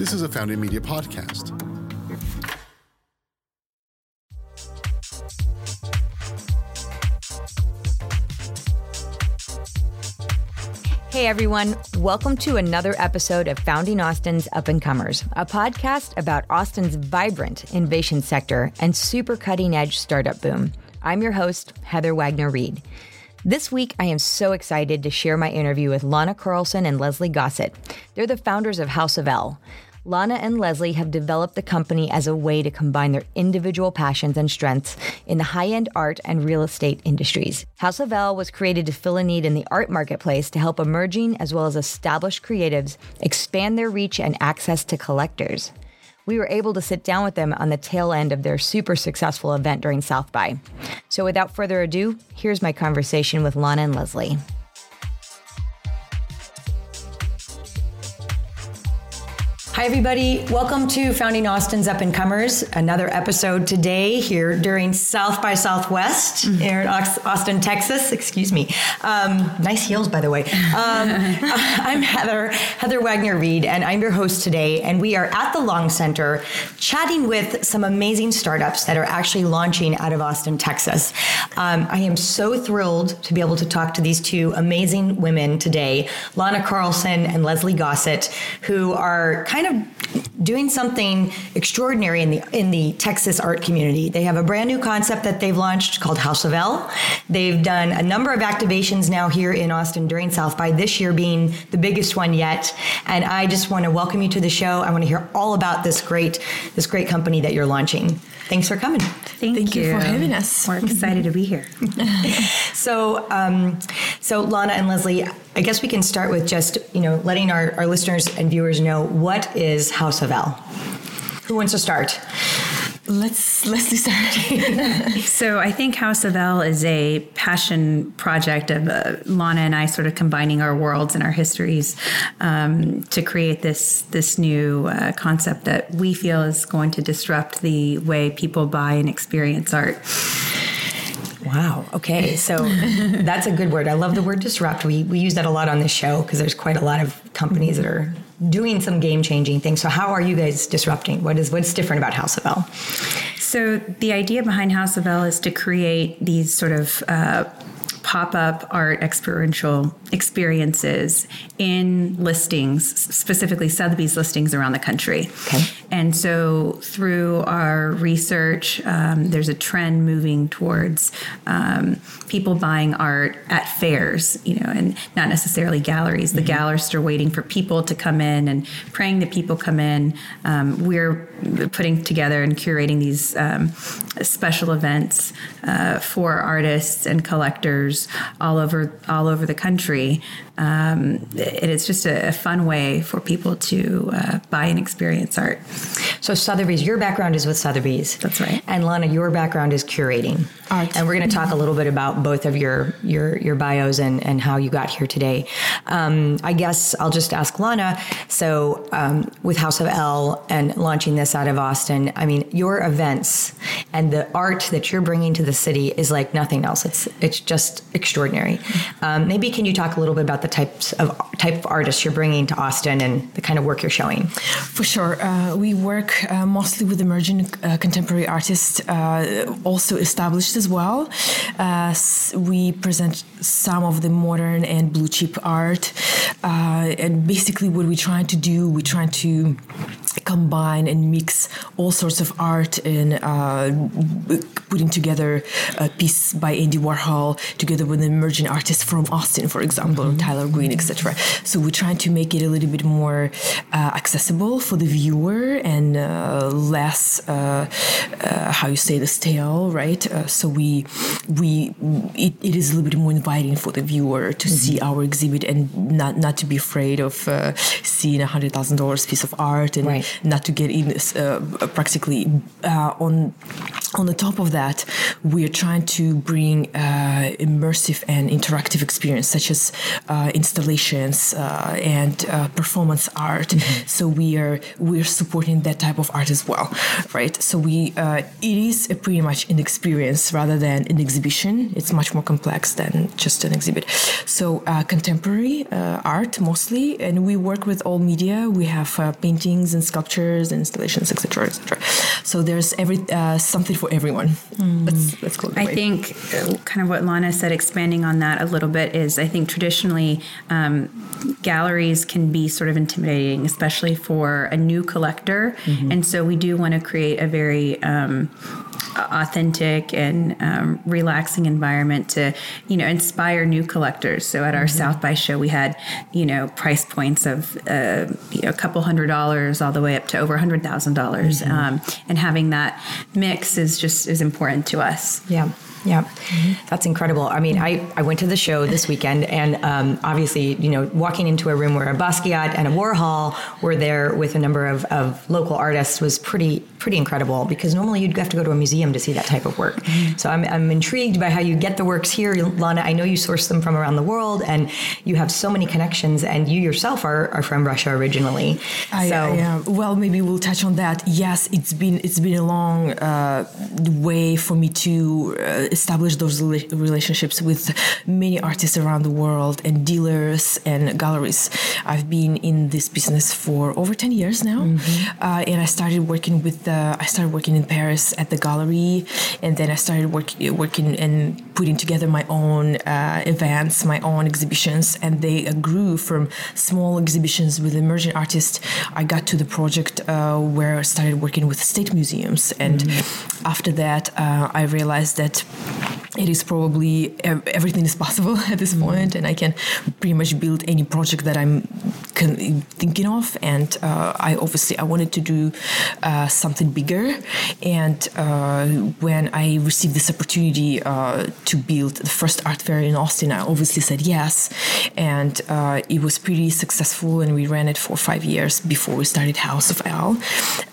This is a Founding Media podcast. Hey everyone, welcome to another episode of Founding Austin's Up and Comers, a podcast about Austin's vibrant innovation sector and super cutting edge startup boom. I'm your host, Heather Wagner Reed. This week, I am so excited to share my interview with Lana Carlson and Leslie Gossett. They're the founders of House of L. Lana and Leslie have developed the company as a way to combine their individual passions and strengths in the high end art and real estate industries. House of L was created to fill a need in the art marketplace to help emerging as well as established creatives expand their reach and access to collectors. We were able to sit down with them on the tail end of their super successful event during South by. So without further ado, here's my conversation with Lana and Leslie. Hi, everybody. Welcome to Founding Austin's Up and Comers. Another episode today here during South by Southwest mm-hmm. here in Austin, Texas. Excuse me. Um, nice heels, by the way. Um, I'm Heather, Heather Wagner Reed, and I'm your host today. And we are at the Long Center chatting with some amazing startups that are actually launching out of Austin, Texas. Um, I am so thrilled to be able to talk to these two amazing women today, Lana Carlson and Leslie Gossett, who are kind of of doing something extraordinary in the in the Texas art community. They have a brand new concept that they've launched called House of L. They've done a number of activations now here in Austin during South by this year being the biggest one yet. And I just want to welcome you to the show. I want to hear all about this great this great company that you're launching. Thanks for coming. Thank, Thank you. you. for having us. We're excited to be here. so, um, so Lana and Leslie, I guess we can start with just you know letting our, our listeners and viewers know what is House of L. Who wants to start? Let's let's start. so I think House of L is a passion project of uh, Lana and I sort of combining our worlds and our histories um, to create this this new uh, concept that we feel is going to disrupt the way people buy and experience art. Wow. Okay. So that's a good word. I love the word disrupt. We, we use that a lot on this show because there's quite a lot of companies that are doing some game changing things. So how are you guys disrupting? What is what's different about House of L? So the idea behind House of L is to create these sort of uh, pop up art experiential experiences in listings, specifically Sotheby's listings around the country. Okay. And so through our research, um, there's a trend moving towards um, people buying art at fairs, you know, and not necessarily galleries. The mm-hmm. gallerists are waiting for people to come in and praying that people come in. Um, we're putting together and curating these um, special events uh, for artists and collectors all over all over the country um, it is just a, a, fun way for people to uh, buy and experience art. So Sotheby's, your background is with Sotheby's. That's right. And Lana, your background is curating. Art. And we're going to talk a little bit about both of your your your bios and and how you got here today. Um, I guess I'll just ask Lana. So um, with House of L and launching this out of Austin, I mean, your events and the art that you're bringing to the city is like nothing else. It's it's just extraordinary. Um, maybe can you talk a little bit about the types of type of artists you're bringing to Austin and the kind of work you're showing? For sure, uh, we work uh, mostly with emerging uh, contemporary artists, uh, also established as well. Uh, we present some of the modern and blue chip art, uh, and basically what we're trying to do, we're trying to combine and mix all sorts of art and putting together a piece by Andy Warhol together with an emerging artist from Austin, for example, mm-hmm. Tyler Green, etc. So we're trying to make it a little bit more uh, accessible for the viewer and uh, less, uh, uh how you say, the stale, right? Uh, so we we it, it is a little bit more inviting for the viewer to mm-hmm. see our exhibit and not not to be afraid of uh, seeing a hundred thousand dollars piece of art and right. Not to get in uh, practically uh, on on the top of that, we're trying to bring uh, immersive and interactive experience, such as uh, installations uh, and uh, performance art. Mm-hmm. So we are we're supporting that type of art as well, right? So we uh, it is pretty much an experience rather than an exhibition. It's much more complex than just an exhibit. So uh, contemporary art mostly, and we work with all media. We have paintings and sculptures installations, etc., etc. So there's every something for everyone. Mm. Let's, let's I way. think uh, kind of what Lana said, expanding on that a little bit, is I think traditionally um, galleries can be sort of intimidating, especially for a new collector. Mm-hmm. And so we do want to create a very um, authentic and um, relaxing environment to you know inspire new collectors so at our mm-hmm. south by show we had you know price points of uh, you know, a couple hundred dollars all the way up to over a hundred thousand dollars mm-hmm. um, and having that mix is just is important to us yeah yeah, mm-hmm. that's incredible. I mean, I, I went to the show this weekend, and um, obviously, you know, walking into a room where a Basquiat and a Warhol were there with a number of, of local artists was pretty pretty incredible because normally you'd have to go to a museum to see that type of work. Mm-hmm. So I'm, I'm intrigued by how you get the works here, Lana. I know you source them from around the world, and you have so many connections, and you yourself are, are from Russia originally. I, so I, well, maybe we'll touch on that. Yes, it's been it's been a long uh, way for me to. Uh, establish those relationships with many artists around the world and dealers and galleries. I've been in this business for over 10 years now. Mm-hmm. Uh, and I started working with, the, I started working in Paris at the gallery. And then I started work, working and putting together my own uh, events, my own exhibitions. And they grew from small exhibitions with emerging artists. I got to the project uh, where I started working with state museums. And mm-hmm. after that, uh, I realized that it is probably everything is possible at this point and i can pretty much build any project that i'm thinking of and uh, i obviously i wanted to do uh, something bigger and uh, when i received this opportunity uh, to build the first art fair in austin i obviously said yes and uh, it was pretty successful and we ran it for five years before we started house of l.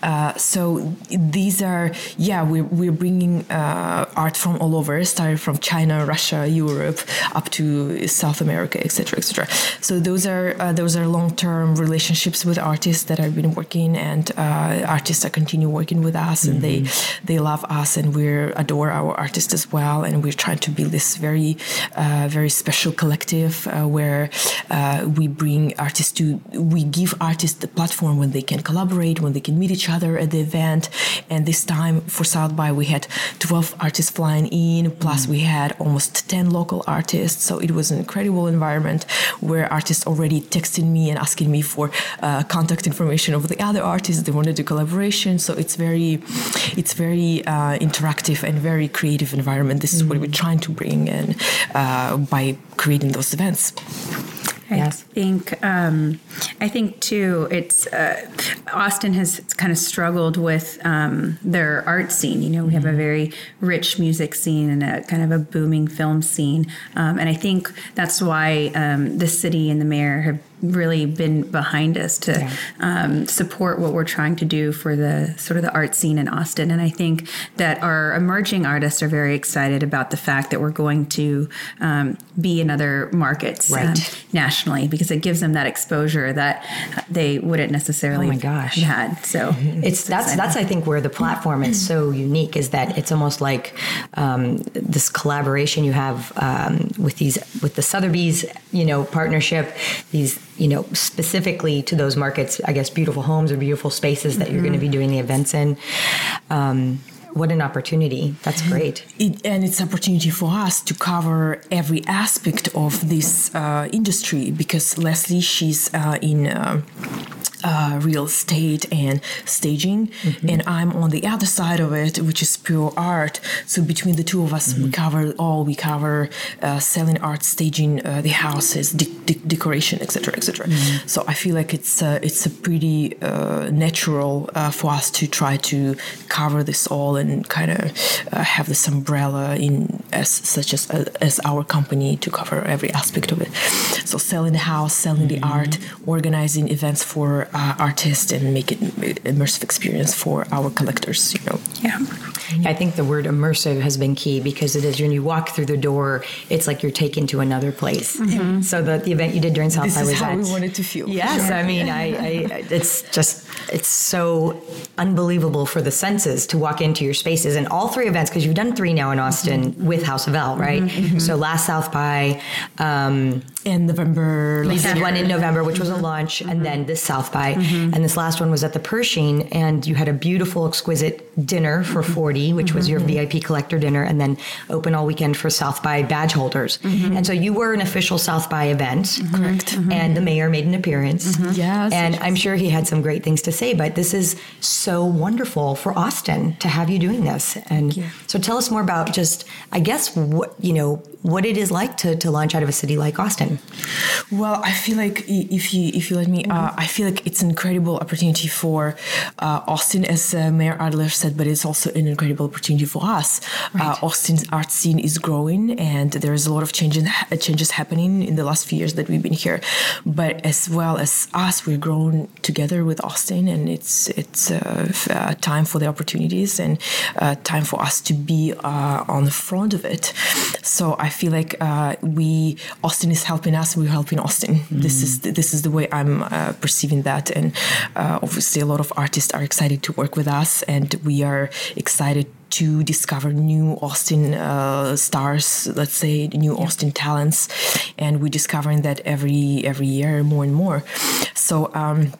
Uh, so these are yeah we're, we're bringing art from all over started from China, Russia, Europe, up to South America, etc., etc. So those are uh, those are long term relationships with artists that I've been working, and uh, artists that continue working with us, mm-hmm. and they mm-hmm. they love us, and we adore our artists as well, and we're trying to build this very uh, very special collective uh, where uh, we bring artists to we give artists the platform when they can collaborate, when they can meet each other at the event, and this time for South by we had 12 artists flying in Plus, we had almost 10 local artists. So it was an incredible environment where artists already texted me and asking me for uh, contact information of the other artists. They wanted to collaboration. So it's very, it's very uh, interactive and very creative environment. This is mm-hmm. what we're trying to bring in uh, by creating those events. I yes. think um, I think too. It's uh, Austin has kind of struggled with um, their art scene. You know, we have a mm-hmm. very rich music scene and a kind of a booming film scene, um, and I think that's why um, the city and the mayor have really been behind us to yeah. um, support what we're trying to do for the sort of the art scene in Austin. And I think that our emerging artists are very excited about the fact that we're going to um, be in other markets um, right. um, nationally because it gives them that exposure that they wouldn't necessarily oh my gosh. had. So it's that's that's I think where the platform is so unique is that it's almost like um, this collaboration you have um, with these with the Sotheby's you know partnership these you know, specifically to those markets, I guess, beautiful homes or beautiful spaces that mm-hmm. you're going to be doing the events in. Um, what an opportunity that's great it, and it's opportunity for us to cover every aspect of this uh, industry because leslie she's uh, in uh, uh, real estate and staging, mm-hmm. and I'm on the other side of it, which is pure art. So between the two of us, mm-hmm. we cover all. We cover uh, selling art, staging uh, the houses, de- de- decoration, etc., etc. Mm-hmm. So I feel like it's uh, it's a pretty uh, natural uh, for us to try to cover this all and kind of have this umbrella in as such as as our company to cover every aspect of it. So selling the house, selling the art, organizing events for uh, artists, and make it immersive experience for our collectors. You know. Yeah. I think the word immersive has been key because it is when you walk through the door, it's like you're taken to another place. So the, the event you did during South This by is was how at, we wanted to feel. Yes, I mean, I, I, it's just, it's so unbelievable for the senses to walk into your spaces and all three events, because you've done three now in Austin with House of L, right? So last South by, um, In November, We did one in November, which was a launch, and then this South by, and this last one was at the Pershing, and you had a beautiful, exquisite dinner for 40, which was your VIP collector dinner, and then open all weekend for South by badge holders. And so you were an official South by event. Correct. And the mayor made an appearance. Yes, And. I'm sure he had some great things to say, but this is so wonderful for Austin to have you doing this. And so tell us more about just, I guess, what, you know, what it is like to, to launch out of a city like Austin. Well, I feel like if you if you let me, uh, I feel like it's an incredible opportunity for uh, Austin, as uh, Mayor Adler said, but it's also an incredible opportunity for us. Uh, Austin's art scene is growing, and there's a lot of changes uh, changes happening in the last few years that we've been here. But as well as us, we're growing together with Austin, and it's it's uh, uh, time for the opportunities and uh, time for us to be uh, on the front of it. So I feel like uh, we Austin is helping us. We're helping Austin. This is the, this is the way I'm uh, perceiving that, and uh, obviously a lot of artists are excited to work with us, and we are excited to discover new Austin uh, stars, let's say new Austin talents, and we're discovering that every every year more and more. So. Um,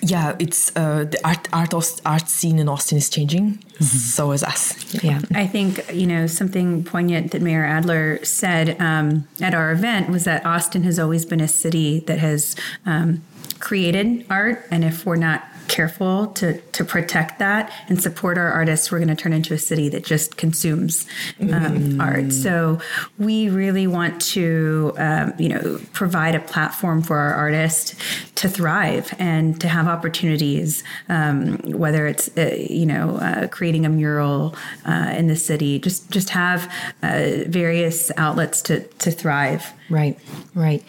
yeah, it's uh, the art art art scene in Austin is changing. So is us. Yeah. I think, you know, something poignant that Mayor Adler said um, at our event was that Austin has always been a city that has um, created art. And if we're not careful to, to protect that and support our artists, we're going to turn into a city that just consumes um, art. So we really want to, um, you know, provide a platform for our artists to thrive and to have opportunities, um, whether it's, uh, you know, uh, creating a mural uh, in the city, just, just have uh, various outlets to, to thrive. Right, right.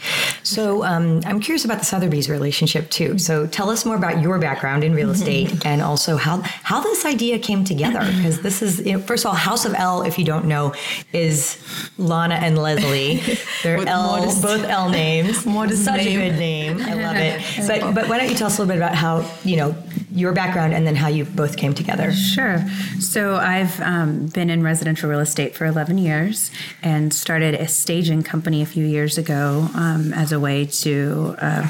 So um, I'm curious about the Sotheby's relationship too. So tell us more about your background in real estate and also how how this idea came together. Because this is you know, first of all, House of L. If you don't know, is Lana and Leslie. They're L, modest- both L names. modest Such name. a good name. I love it. But but why don't you tell us a little bit about how you know your background and then how you both came together? Sure. So I've um, been in residential real estate for 11 years and started a staging company a few years ago um, as a way to uh,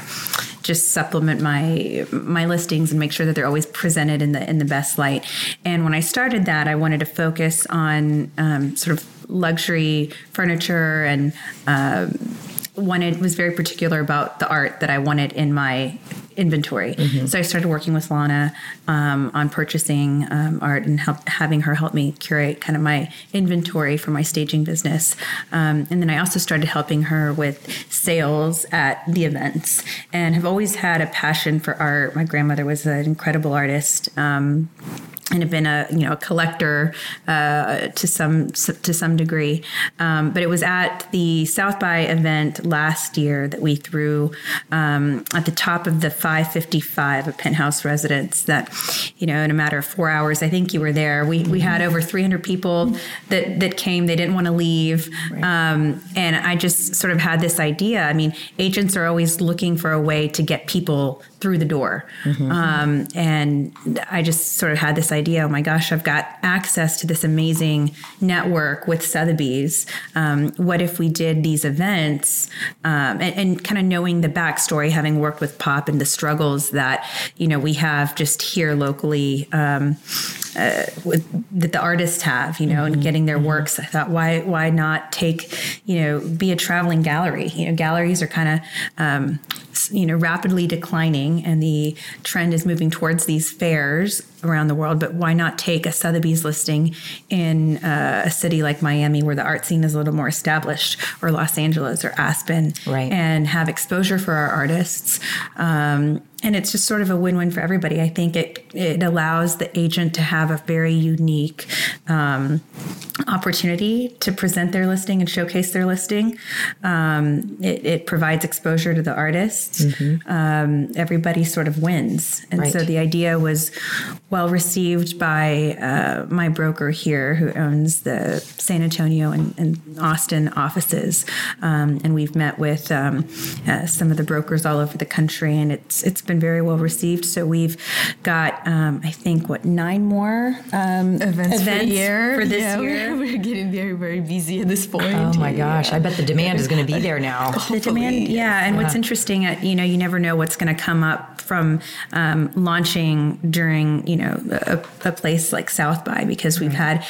just supplement my my listings and make sure that they're always presented in the in the best light. And when I started that, I wanted to focus on um, sort of luxury furniture and. um wanted was very particular about the art that I wanted in my inventory. So I started working with Lana um, on purchasing um, art and help, having her help me curate kind of my inventory for my staging business. Um, and then I also started helping her with sales at the events and have always had a passion for art. My grandmother was an incredible artist. And have been a you know a collector uh, to some to some degree. Um, but it was at the South by event last year that we threw um, at the top of the 555 of Penthouse Residence. That you know in a matter of four hours, I think you were there. We we had over 300 people that that came. They didn't want to leave, um, and I just sort of had this idea. I mean, agents are always looking for a way to get people through the door, um, and I just sort of had this idea. Oh my gosh, I've got access to this amazing network with Sotheby's. Um, what if we did these events um, and, and kind of knowing the backstory, having worked with Pop and the struggles that you know we have just here locally. Um, uh, with, that the artists have, you know, and getting their works. I thought, why why not take, you know, be a traveling gallery? You know, galleries are kind of, um, s- you know, rapidly declining, and the trend is moving towards these fairs around the world. But why not take a Sotheby's listing in uh, a city like Miami, where the art scene is a little more established, or Los Angeles or Aspen, Right. and have exposure for our artists. Um, and it's just sort of a win-win for everybody. I think it it allows the agent to have a very unique um, opportunity to present their listing and showcase their listing. Um, it, it, provides exposure to the artists. Mm-hmm. Um, everybody sort of wins. And right. so the idea was well received by uh, my broker here, who owns the San Antonio and, and Austin offices. Um, and we've met with um, uh, some of the brokers all over the country, and it's it's been very well received. So we've got, um, I think, what, nine more um, events, events for, for this yeah, year? We're, we're getting very, very busy at this point. Oh my gosh! I bet the demand is going to be there now. the demand, yeah. And yeah. what's interesting, uh, you know, you never know what's going to come up from um, launching during, you know, a, a, place like South by because we've had,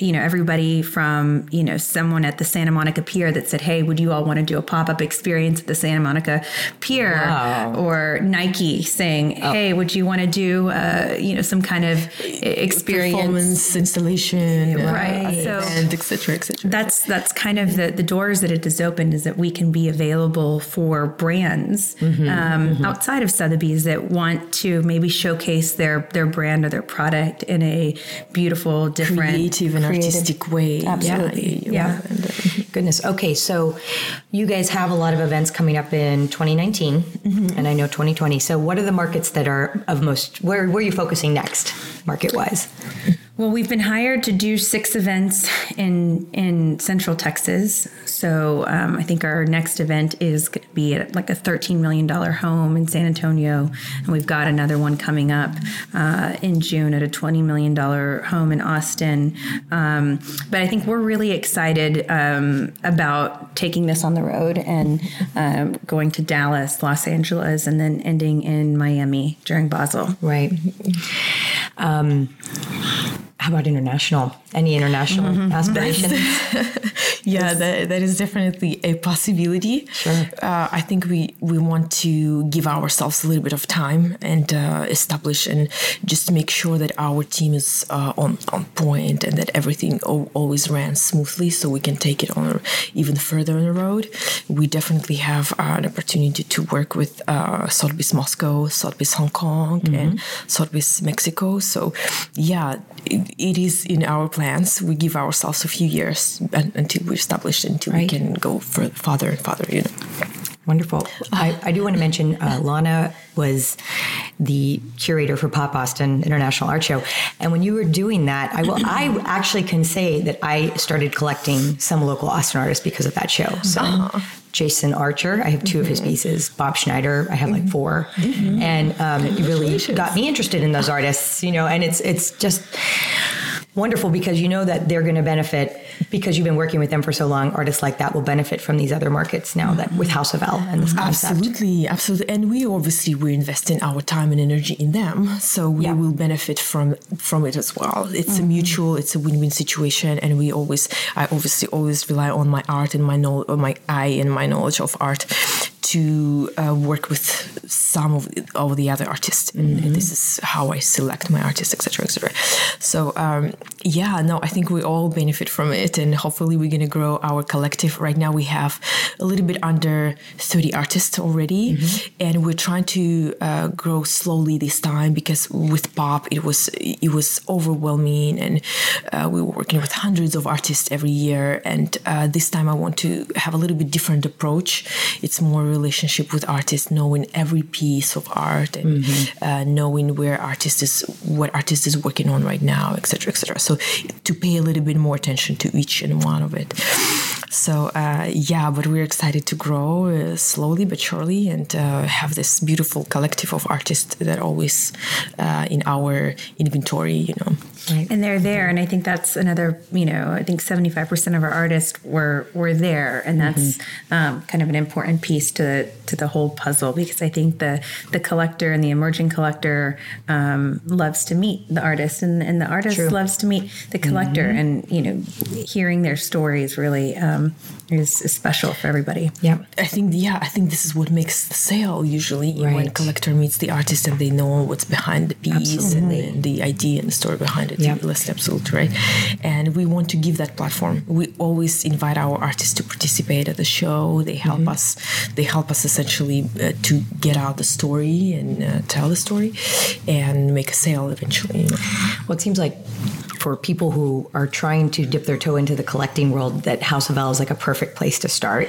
you know, everybody from, you know, someone at the Santa Monica Pier that said, "Hey, would you all want to do a pop up experience at the Santa Monica Pier?" Wow. Or Nike saying, oh. "Hey, would you want to do, uh, you know, some kind of experience, performance installation, right?" Uh, so etc etc that's that's kind of the the doors that it has opened is that we can be available for brands mm-hmm, um, mm-hmm. outside of Sotheby's that want to maybe showcase their their brand or their product in a beautiful different creative and creative. artistic way absolutely yeah, yeah. Uh, goodness. Okay so you guys have a lot of events coming up in 2019 mm-hmm. and I know 2020 so what are the markets that are of most where where are you focusing next market wise well, we've been hired to do six events in in Central Texas. So um, I think our next event is going to be at like a thirteen million dollar home in San Antonio, and we've got another one coming up uh, in June at a twenty million dollar home in Austin. Um, but I think we're really excited um, about taking this on the road and um, going to Dallas, Los Angeles, and then ending in Miami during Basel. Right. Um, how about international? Any international mm-hmm. aspirations? yeah, that, that is definitely a possibility. Sure. Uh, I think we, we want to give ourselves a little bit of time and uh, establish and just make sure that our team is uh, on, on point and that everything o- always ran smoothly so we can take it on even further on the road. We definitely have uh, an opportunity to work with uh, Sotheby's Moscow, Sotheby's Hong Kong, mm-hmm. and Sotheby's Mexico. So, yeah, it, is in our plans. We give ourselves a few years until we establish, until right. we can go further, farther and farther. You know. Wonderful. I, I do want to mention uh, Lana was the curator for Pop Austin International Art Show, and when you were doing that, I will. I actually can say that I started collecting some local Austin artists because of that show. So. Uh-huh. Jason Archer. I have 2 mm-hmm. of his mm-hmm. pieces. Bob Schneider. I have like 4 mm-hmm. and um, it really got me interested in those artists. You know, and it's it's just wonderful because you know that they're going to benefit because you've been working with them for so long. Artists like that will benefit from these other markets now that with House of L and this concept. Absolutely, absolutely. And we obviously we're investing our time and energy in them, so we yeah. will benefit from from it as well. It's mm-hmm. a mutual, it's a win-win situation, and we always, I obviously always rely on my art and my know, my eye and my knowledge of art to uh, work with some of, of the other artists and, mm-hmm. this is how i select my artists etc etc so um, yeah no i think we all benefit from it and hopefully we're going to grow our collective right now we have a little bit under 30 artists already mm-hmm. and we're trying to uh, grow slowly this time because with pop it was it was overwhelming and uh, we were working with hundreds of artists every year and uh, this time i want to have a little bit different approach it's more relationship with artists, knowing every piece of art and mm-hmm. uh, knowing where artist is, what artist is working on right now, etc., etc. So to pay a little bit more attention to each and one of it. So uh, yeah, but we're excited to grow uh, slowly but surely and uh, have this beautiful collective of artists that always uh, in our inventory, you know. Right. And they're there, and I think that's another. You know, I think seventy five percent of our artists were were there, and that's mm-hmm. um, kind of an important piece to the to the whole puzzle because I think the the collector and the emerging collector um, loves to meet the artist, and and the artist True. loves to meet the collector, mm-hmm. and you know, hearing their stories really um, is, is, special for everybody. Yeah, I think yeah, I think this is what makes the sale usually right. when collector meets the artist and they know what's behind the piece and the, and the, idea and the story behind it yeah. list absolutely right and we want to give that platform we always invite our artists to participate at the show they help mm-hmm. us they help us essentially uh, to get out the story and uh, tell the story and make a sale eventually well it seems like for people who are trying to dip their toe into the collecting world, that House of L is like a perfect place to start.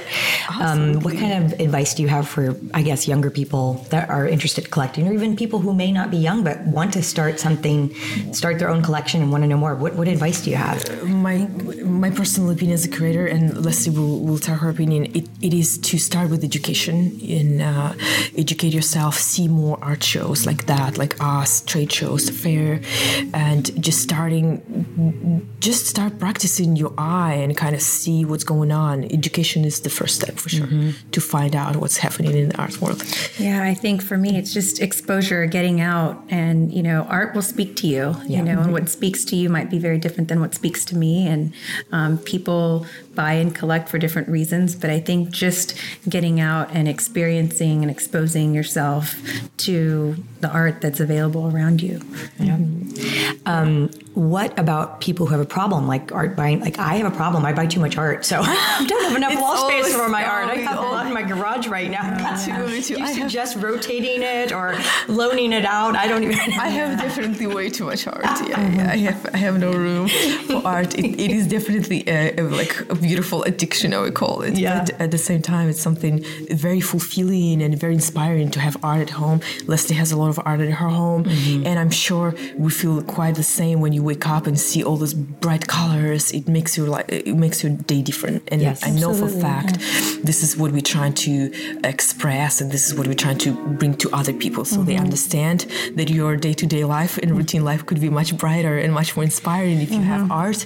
Um, what kind of advice do you have for, I guess, younger people that are interested in collecting, or even people who may not be young but want to start something, start their own collection and want to know more? What, what advice do you have? my my personal opinion as a creator, and Leslie will, will tell her opinion. It, it is to start with education and uh, educate yourself, see more art shows like that, like us, trade shows, fair, and just starting, just start practicing your eye and kind of see what's going on. Education is the first step for sure to find out what's happening in the art world. Yeah, I think for me, it's just exposure, getting out, and you know, art will speak to you. You know, and what speaks to you might be very different than what speaks to me. And um, people buy and collect for different reasons, but I think just getting out and experiencing and exposing yourself to the art that's available around you. Um, what about people who have a problem, like art buying? Like I have a problem. I buy too much art, so I don't have enough wall space for my art. I have a lot in my garage right now. Me too. Do you I have- suggest rotating it or loaning it out? I don't even. I have definitely way too much art. Uh-huh. Yeah, I have I have no room for art. It, it is definitely a, a, like a beautiful addiction, I would call it. Yeah. But at the same time, it's something very fulfilling and very inspiring to have art at home. Leslie has a lot of art at her home, mm-hmm. and I'm sure we feel quite the same when you wake up and see all those bright colors. It makes you like it makes your day different. And Yes. I know for fact this is what we're trying to express, and this is what we're trying to bring to other people, so they mm-hmm. understand that your day-to-day life and mm-hmm. routine life could be much brighter and much more inspiring if you have art.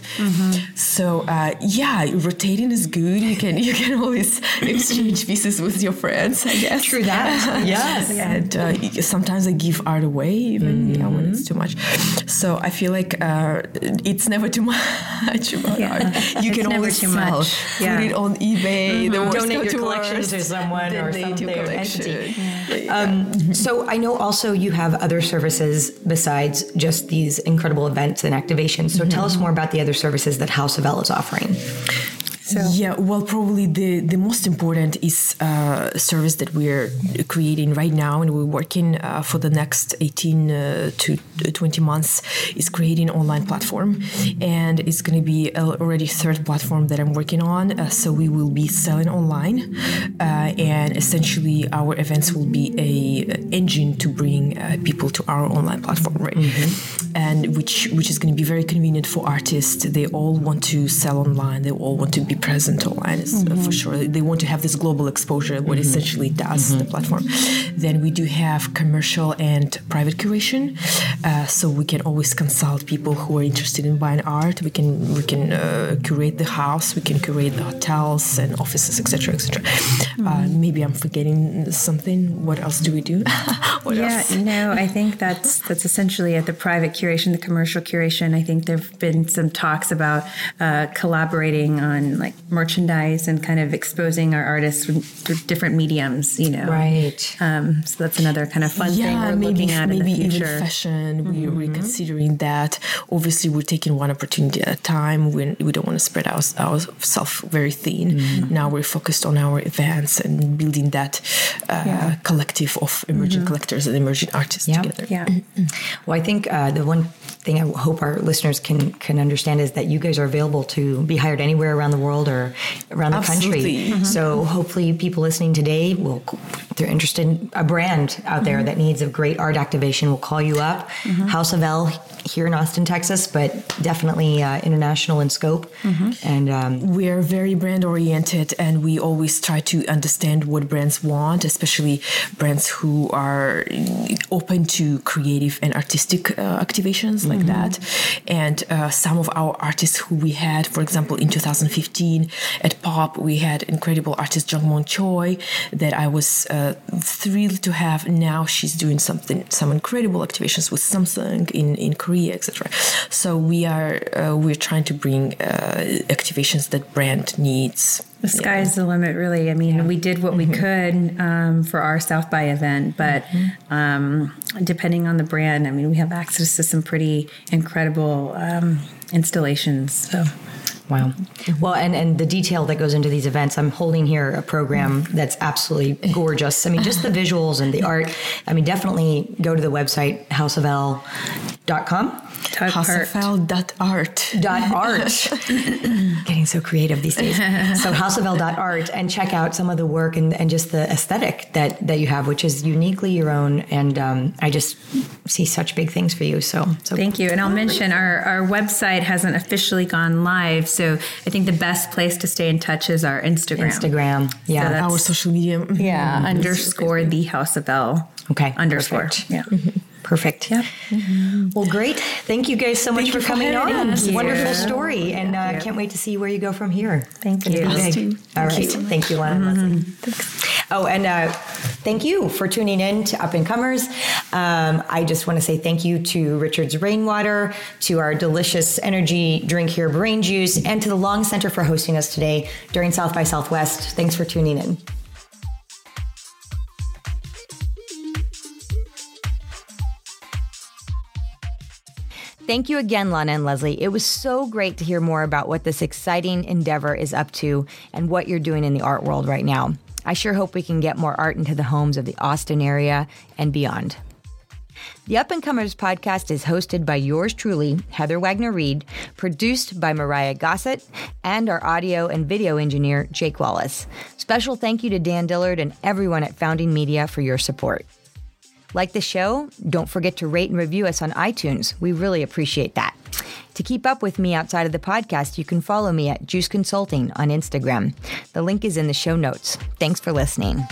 So uh, yeah, rotating is good. You can you can always exchange pieces with your friends. I guess True that. Yes. and uh, sometimes I give art away, even yeah, when it's too much. So I feel like uh, it's never too much about Yeah. art. You It's can always sell, much. put it on eBay. Worst Donate your to collection to someone or something, entity. Yeah. Um, so I know also you have other services besides just these incredible events and activations. So tell us more about the other services that House of L is offering. So Yeah, well, probably the, the most important is uh, a service that we're creating right now, and we're working uh, for the next 18 uh, to 20 months. Is creating an online platform, and it's going to be already third platform that I'm working on. Uh, so we will be selling online, uh, and essentially our events will be a engine to bring uh, people to our online platform, right? And which which is going to be very convenient for artists. They all want to sell online. They all want to be present online is, uh, for sure. They want to have this global exposure, what essentially does the platform. Then we do have commercial and private curation, uh, so we can always consult people who are interested in buying art. We can we can uh, curate the house, we can curate the hotels and offices, etc., etc. Uh, maybe I'm forgetting something. What else do we do? what yeah, else? no, I think that's that's essentially at the private curation, the commercial curation. I think there've been some talks about uh, collaborating on like merchandise and kind of exposing our artists through, through different mediums. You know, Right. Um, so that's another kind of fun thing we're maybe looking at in maybe the even future. fashion. We, we're considering that. Obviously, we're taking one opportunity at a time. We, we don't want to spread our, ourselves very thin. Now we're focused on our events and building that uh, collective of emerging collectors and emerging artists Yeah. together. Yeah. Well, I think uh, the one thing I hope our listeners can can understand is that you guys are available to be hired anywhere around the world or around the Absolutely. country. So hopefully, people listening today will, if they're interested in a brand out there that needs a great art activation, will call you up. House of L here in Austin, Texas, but definitely uh, international in scope. And um, We're very brand oriented and we always try to understand what brands want, especially brands who are open to creative and artistic uh, activations like that. And uh, some of our artists who we had, for example, in 2015 at Pop, we had incredible artist Jungmon Choi that I was uh, thrilled to have. Now she's doing something, some incredible activations with Samsung in, in Korea, etc. So we are uh, we're trying to bring uh, activations that brand needs. The sky's the limit, really. I mean, we did what we could um, for our South by event, but um, depending on the brand, I mean, we have access to some pretty incredible um, installations. So, Wow. Mm-hmm. Well, and, and the detail that goes into these events, I'm holding here a program that's absolutely mm-hmm. gorgeous. I mean, just the visuals and the mm-hmm. art. I mean, definitely go to the website, houseofl.com. Housefl.art. Dot art. Getting so creative these days. So houseofl.art and check out some of the work and, and just the aesthetic that, that you have, which is uniquely your own. And um, I just see such big things for you. So, so Thank you. And I'll mention our, our website hasn't officially gone live. So I think the best place to stay in touch is our Instagram. Instagram. Yeah. that's- Our social media. Yeah. Mm-hmm. Underscore the House of L. Okay, Underscore. perfect. Yeah. Mm-hmm. Perfect. Yep. Well, great. Thank you guys so much Thank for you for coming having on. us. Wonderful Yeah. story. And uh, can't wait to see where you go from here. Thank you. gonna be Us big. too. All right. Thank you, Lana and Leslie. Oh, and uh, thank you for tuning in to Up and Comers. Um, I just want to say thank you to Richard's Rainwater, to our delicious energy drink here, Brain Juice, and to the Long Center for hosting us today during South by Southwest. Thanks for tuning in. Thank you again, Lana and Leslie. It was so great to hear more about what this exciting endeavor is up to and what you're doing in the art world right now. I sure hope we can get more art into the homes of the Austin area and beyond. The Up and Comers podcast is hosted by yours truly, Heather Wagner Reed, produced by Myrriah Gossett, and our audio and video engineer, Jake Wallace. Special thank you to Dan Dillard and everyone at Founding Media for your support. Like the show? Don't forget to rate and review us on iTunes. We really appreciate that. To keep up with me outside of the podcast, you can follow me at Juice Consulting on Instagram. The link is in the show notes. Thanks for listening.